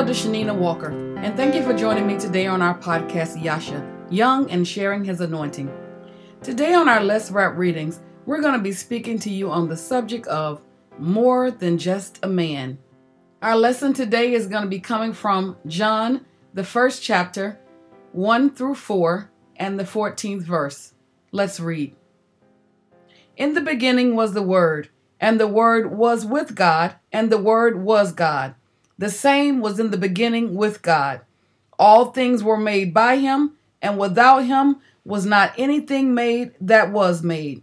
Elder Shanina Walker, and thank you for joining me today on our podcast, Yasha, Young and Sharing His Anointing. Today on our Let's Wrap readings, we're going to be speaking to you on the subject of more than just a man. Our lesson today is going to be coming from John, the first chapter, 1 through 4, and the 14th verse. Let's read. In the beginning was the Word, and the Word was with God, and the Word was God. The same was in the beginning with God. All things were made by him, and without him was not anything made that was made.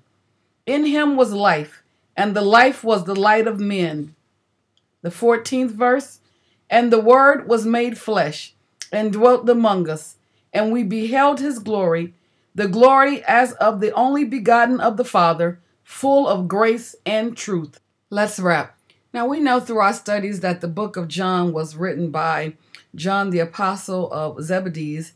In him was life, and the life was the light of men. The 14th verse And the Word was made flesh, and dwelt among us, and we beheld his glory, the glory as of the only begotten of the Father, full of grace and truth. Let's wrap. Now, we know through our studies that the book of John was written by John the Apostle of Zebedee's.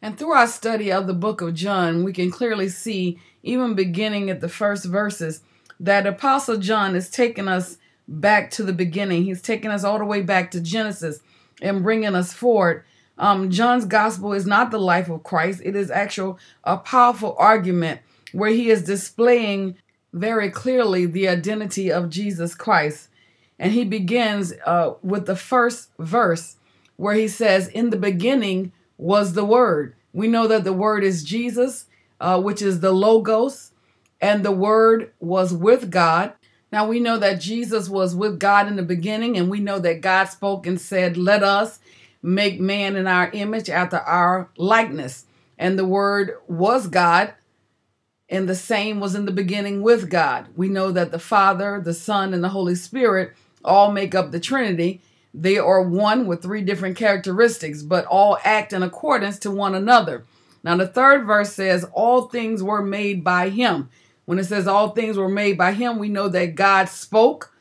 And through our study of the book of John, we can clearly see, even beginning at the first verses, that Apostle John is taking us back to the beginning. He's taking us all the way back to Genesis and bringing us forward. Um, John's gospel is not the life of Christ. It is actual a powerful argument where he is displaying very clearly the identity of Jesus Christ. And he begins uh, with the first verse where he says, In the beginning was the Word. We know that the Word is Jesus, uh, which is the Logos, and the Word was with God. Now we know that Jesus was with God in the beginning, and we know that God spoke and said, Let us make man in our image after our likeness. And the Word was God, and the same was in the beginning with God. We know that the Father, the Son, and the Holy Spirit all make up the Trinity. They are one with three different characteristics, but all act in accordance to one another. Now, the third verse says, All things were made by him. When it says all things were made by him, we know that God spoke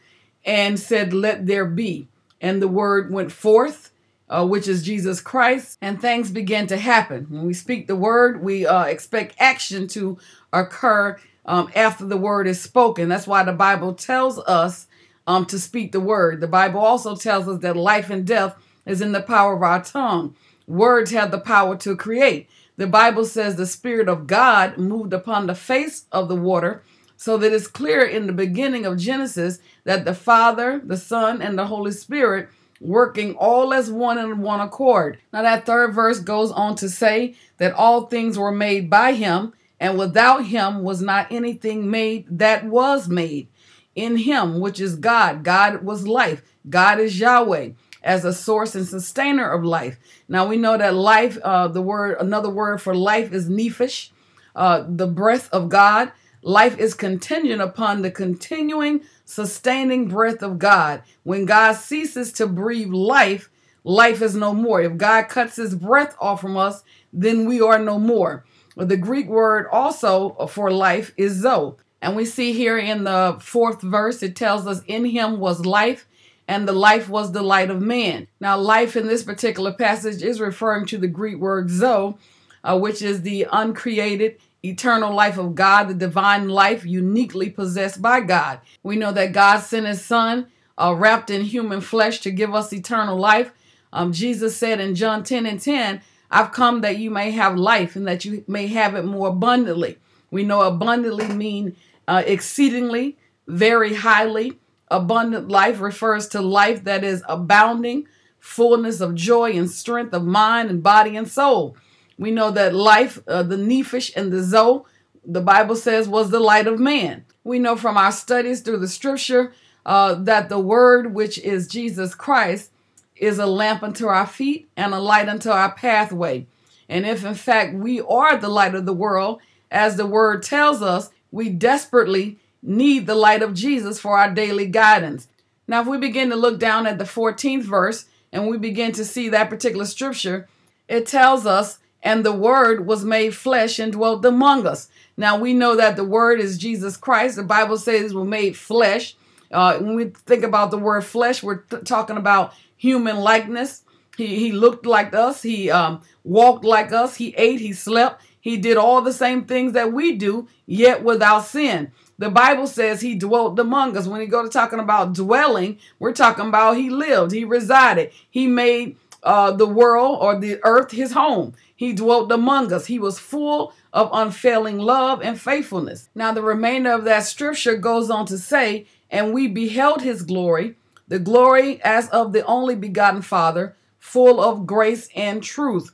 and said, Let there be. And the word went forth, uh, which is Jesus Christ, and things began to happen. When we speak the word, we uh, expect action to occur um, after the word is spoken. That's why the Bible tells us um, to speak the word. The Bible also tells us that life and death is in the power of our tongue. Words have the power to create. The Bible says the Spirit of God moved upon the face of the water, so that it's clear in the beginning of Genesis that the Father, the Son, and the Holy Spirit working all as one in one accord. Now, that third verse goes on to say that all things were made by Him, and without Him was not anything made that was made in him, which is God. God was life. God is Yahweh as a source and sustainer of life. Now we know that life, uh, the word, another word for life is nephesh, uh, the breath of God. Life is contingent upon the continuing, sustaining breath of God. When God ceases to breathe life, life is no more. If God cuts his breath off from us, then we are no more. The Greek word also for life is zoe. And we see here in the fourth verse, it tells us, In him was life, and the life was the light of man. Now, life in this particular passage is referring to the Greek word zoe, uh, which is the uncreated, eternal life of God, the divine life uniquely possessed by God. We know that God sent his son uh, wrapped in human flesh to give us eternal life. Um, Jesus said in John 10 and 10, I've come that you may have life and that you may have it more abundantly. We know abundantly mean uh, exceedingly, very highly. Abundant life refers to life that is abounding, fullness of joy and strength of mind and body and soul. We know that life, uh, the nephesh and the zoe, the Bible says, was the light of man. We know from our studies through the scripture uh, that the word, which is Jesus Christ, is a lamp unto our feet and a light unto our pathway. And if in fact we are the light of the world, as the word tells us, we desperately need the light of Jesus for our daily guidance. Now, if we begin to look down at the 14th verse and we begin to see that particular scripture, it tells us, and the word was made flesh and dwelt among us. Now, we know that the word is Jesus Christ. The Bible says we're made flesh. Uh, when we think about the word flesh, we're th- talking about human likeness. He, he looked like us. He um, walked like us. He ate. He slept. He did all the same things that we do, yet without sin. The Bible says he dwelt among us. When you go to talking about dwelling, we're talking about he lived, he resided, he made uh, the world or the earth his home. He dwelt among us. He was full of unfailing love and faithfulness. Now, the remainder of that scripture goes on to say, And we beheld his glory, the glory as of the only begotten Father, full of grace and truth.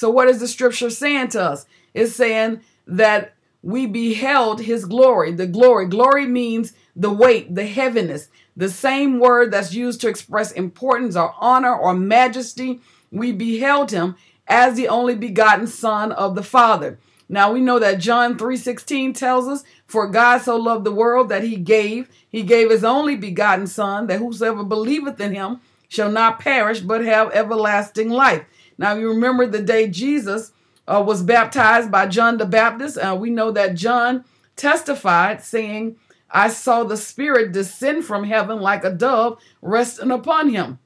So, what is the scripture saying to us? It's saying that we beheld his glory. The glory. Glory means the weight, the heaviness. The same word that's used to express importance or honor or majesty. We beheld him as the only begotten Son of the Father. Now we know that John 3:16 tells us, "For God so loved the world that he gave, he gave his only begotten Son, that whosoever believeth in him shall not perish but have everlasting life." Now you remember the day Jesus uh, was baptized by John the Baptist. Uh, we know that John testified, saying, I saw the Spirit descend from heaven like a dove resting upon him.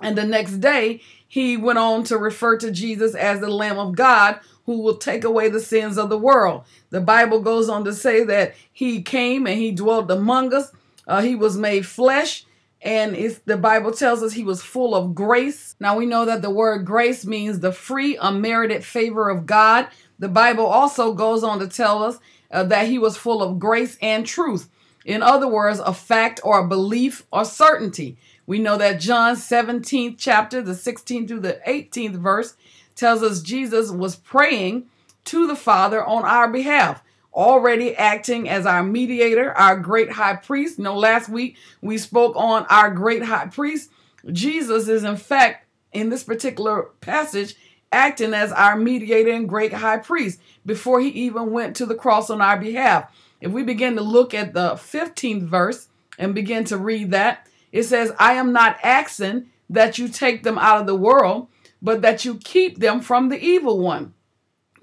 And the next day, he went on to refer to Jesus as the Lamb of God who will take away the sins of the world. The Bible goes on to say that he came and he dwelt among us. Uh, he was made flesh and it's, the Bible tells us he was full of grace. Now we know that the word grace means the free, unmerited favor of God. The Bible also goes on to tell us uh, that he was full of grace and truth. In other words, a fact or a belief or certainty. We know that John 17th chapter, the 16th through the 18th verse, tells us Jesus was praying to the Father on our behalf already acting as our mediator, our great high priest. You know, last week we spoke on our great high priest. Jesus is, in fact, in this particular passage, acting as our mediator and great high priest before he even went to the cross on our behalf. If we begin to look at the 15th verse and begin to read that, it says, I am not asking that you take them out of the world, but that you keep them from the evil one.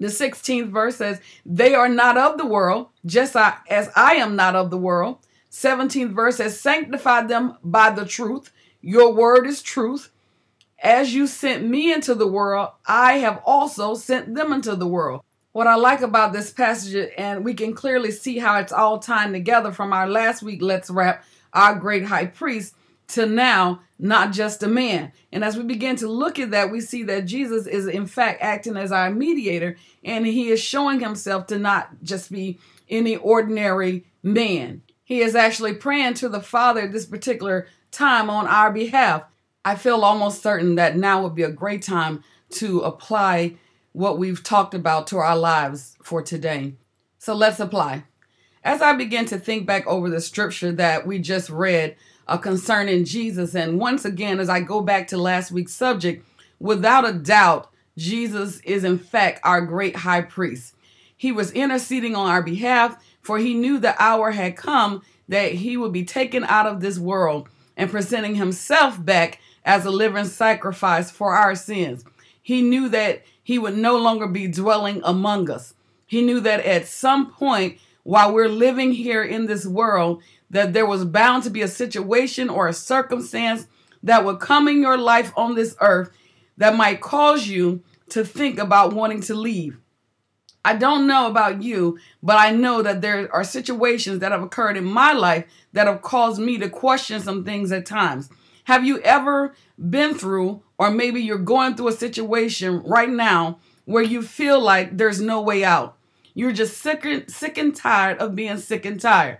The 16th verse says, They are not of the world, just as I am not of the world. 17th verse says, Sanctify them by the truth. Your word is truth. As you sent me into the world, I have also sent them into the world. What I like about this passage, and we can clearly see how it's all tied together from our last week, Let's Wrap, our great high priest, to now not just a man. And as we begin to look at that, we see that Jesus is in fact acting as our mediator and he is showing himself to not just be any ordinary man. He is actually praying to the Father this particular time on our behalf. I feel almost certain that now would be a great time to apply what we've talked about to our lives for today. So let's apply. As I begin to think back over the scripture that we just read, uh, concerning Jesus. And once again, as I go back to last week's subject, without a doubt, Jesus is in fact our great high priest. He was interceding on our behalf, for he knew the hour had come that he would be taken out of this world and presenting himself back as a living sacrifice for our sins. He knew that he would no longer be dwelling among us. He knew that at some point while we're living here in this world, that there was bound to be a situation or a circumstance that would come in your life on this earth that might cause you to think about wanting to leave. I don't know about you, but I know that there are situations that have occurred in my life that have caused me to question some things at times. Have you ever been through, or maybe you're going through a situation right now where you feel like there's no way out? You're just sick and, sick and tired of being sick and tired.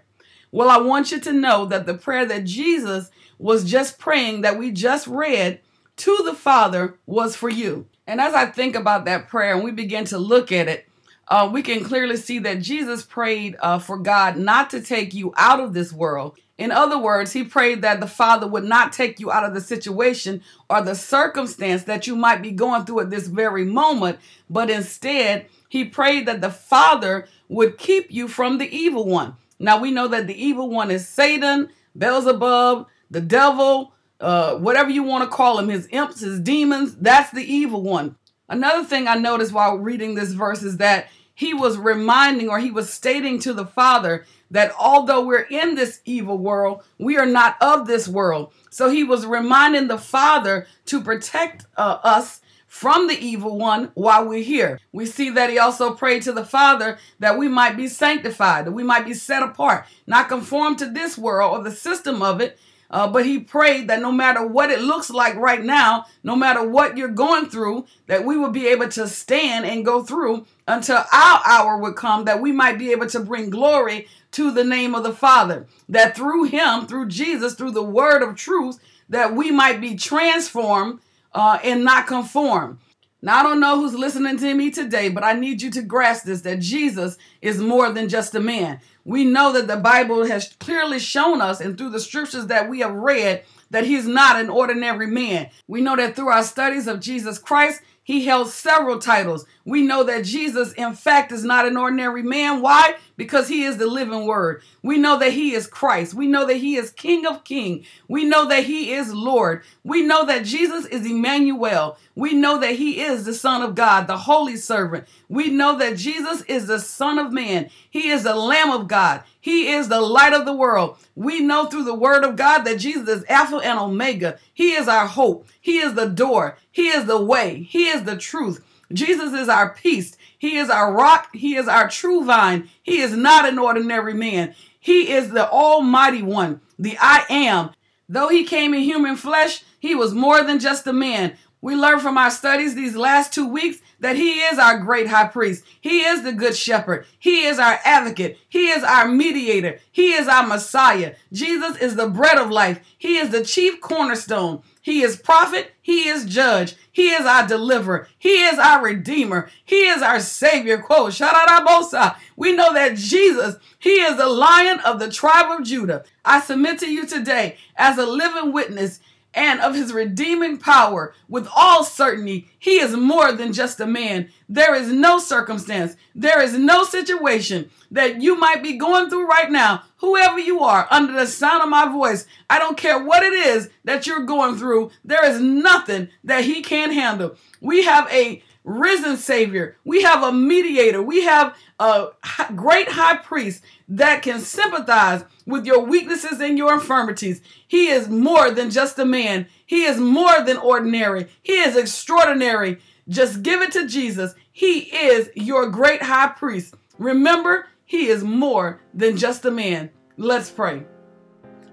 Well, I want you to know that the prayer that Jesus was just praying, that we just read to the Father, was for you. And as I think about that prayer and we begin to look at it, uh, we can clearly see that Jesus prayed uh, for God not to take you out of this world. In other words, he prayed that the Father would not take you out of the situation or the circumstance that you might be going through at this very moment, but instead, he prayed that the Father would keep you from the evil one. Now we know that the evil one is Satan, Beelzebub, the devil, uh, whatever you want to call him, his imps, his demons. That's the evil one. Another thing I noticed while reading this verse is that he was reminding or he was stating to the Father that although we're in this evil world, we are not of this world. So he was reminding the Father to protect uh, us from the evil one while we're here. We see that he also prayed to the Father that we might be sanctified, that we might be set apart, not conform to this world or the system of it, uh, but he prayed that no matter what it looks like right now, no matter what you're going through, that we would be able to stand and go through until our hour would come, that we might be able to bring glory to the name of the Father. That through him, through Jesus, through the word of truth, that we might be transformed uh, and not conform. Now, I don't know who's listening to me today, but I need you to grasp this that Jesus is more than just a man. We know that the Bible has clearly shown us, and through the scriptures that we have read, that he's not an ordinary man. We know that through our studies of Jesus Christ, he held several titles. We know that Jesus, in fact, is not an ordinary man. Why? Because he is the living word. We know that he is Christ. We know that he is King of Kings. We know that he is Lord. We know that Jesus is Emmanuel. We know that he is the Son of God, the Holy Servant. We know that Jesus is the Son of Man. He is the Lamb of God. He is the light of the world. We know through the word of God that Jesus is Alpha and Omega. He is our hope. He is the door. He is the way. He is the truth. Jesus is our peace. He is our rock. He is our true vine. He is not an ordinary man. He is the Almighty One, the I am. Though he came in human flesh, he was more than just a man. We learned from our studies these last two weeks that he is our great high priest. He is the good shepherd. He is our advocate. He is our mediator. He is our Messiah. Jesus is the bread of life. He is the chief cornerstone. He is prophet. He is judge. He is our deliverer. He is our redeemer. He is our savior. Quote, Shadarabosa. We know that Jesus, he is the lion of the tribe of Judah. I submit to you today as a living witness and of his redeeming power with all certainty. He is more than just a man. There is no circumstance, there is no situation that you might be going through right now, whoever you are, under the sound of my voice. I don't care what it is that you're going through, there is nothing that he can't handle. We have a risen Savior. We have a mediator. We have a great high priest that can sympathize with your weaknesses and your infirmities. He is more than just a man, He is more than ordinary. He is extraordinary. Just give it to Jesus. He is your great high priest. Remember, He is more than just a man. Let's pray.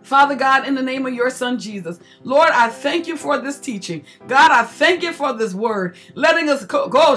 Father God, in the name of your son Jesus, Lord, I thank you for this teaching. God, I thank you for this word, letting us go, go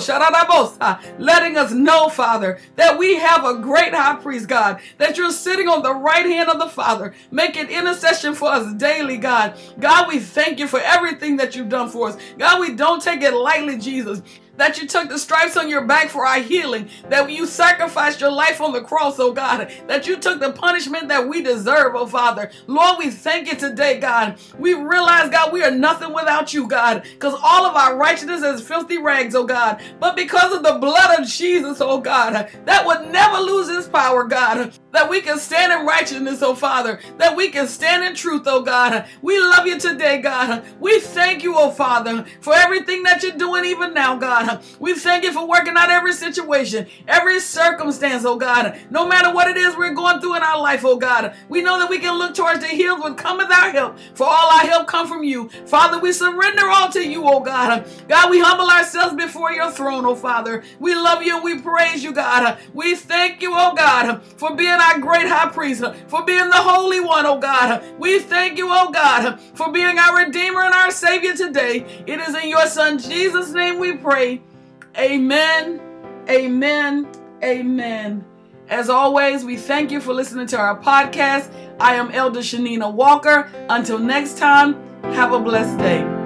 letting us know, Father, that we have a great high priest, God, that you're sitting on the right hand of the Father, making intercession for us daily, God. God, we thank you for everything that you've done for us. God, we don't take it lightly, Jesus that you took the stripes on your back for our healing, that you sacrificed your life on the cross, oh God, that you took the punishment that we deserve, oh Father. Lord, we thank you today, God. We realize, God, we are nothing without you, God, because all of our righteousness is filthy rags, oh God. But because of the blood of Jesus, oh God, that would never lose its power, God, that we can stand in righteousness, oh Father, that we can stand in truth, oh God. We love you today, God. We thank you, oh Father, for everything that you're doing even now, God. We thank you for working out every situation, every circumstance, oh God. No matter what it is we're going through in our life, oh God. We know that we can look towards the hills with cometh our help. For all our help come from you. Father, we surrender all to you, oh God. God, we humble ourselves before your throne, oh Father. We love you and we praise you, God. We thank you, oh God, for being our great high priest, for being the Holy One, oh God. We thank you, oh God, for being our Redeemer and our Savior today. It is in your Son Jesus' name we pray. Amen. Amen. Amen. As always, we thank you for listening to our podcast. I am Elder Shanina Walker. Until next time, have a blessed day.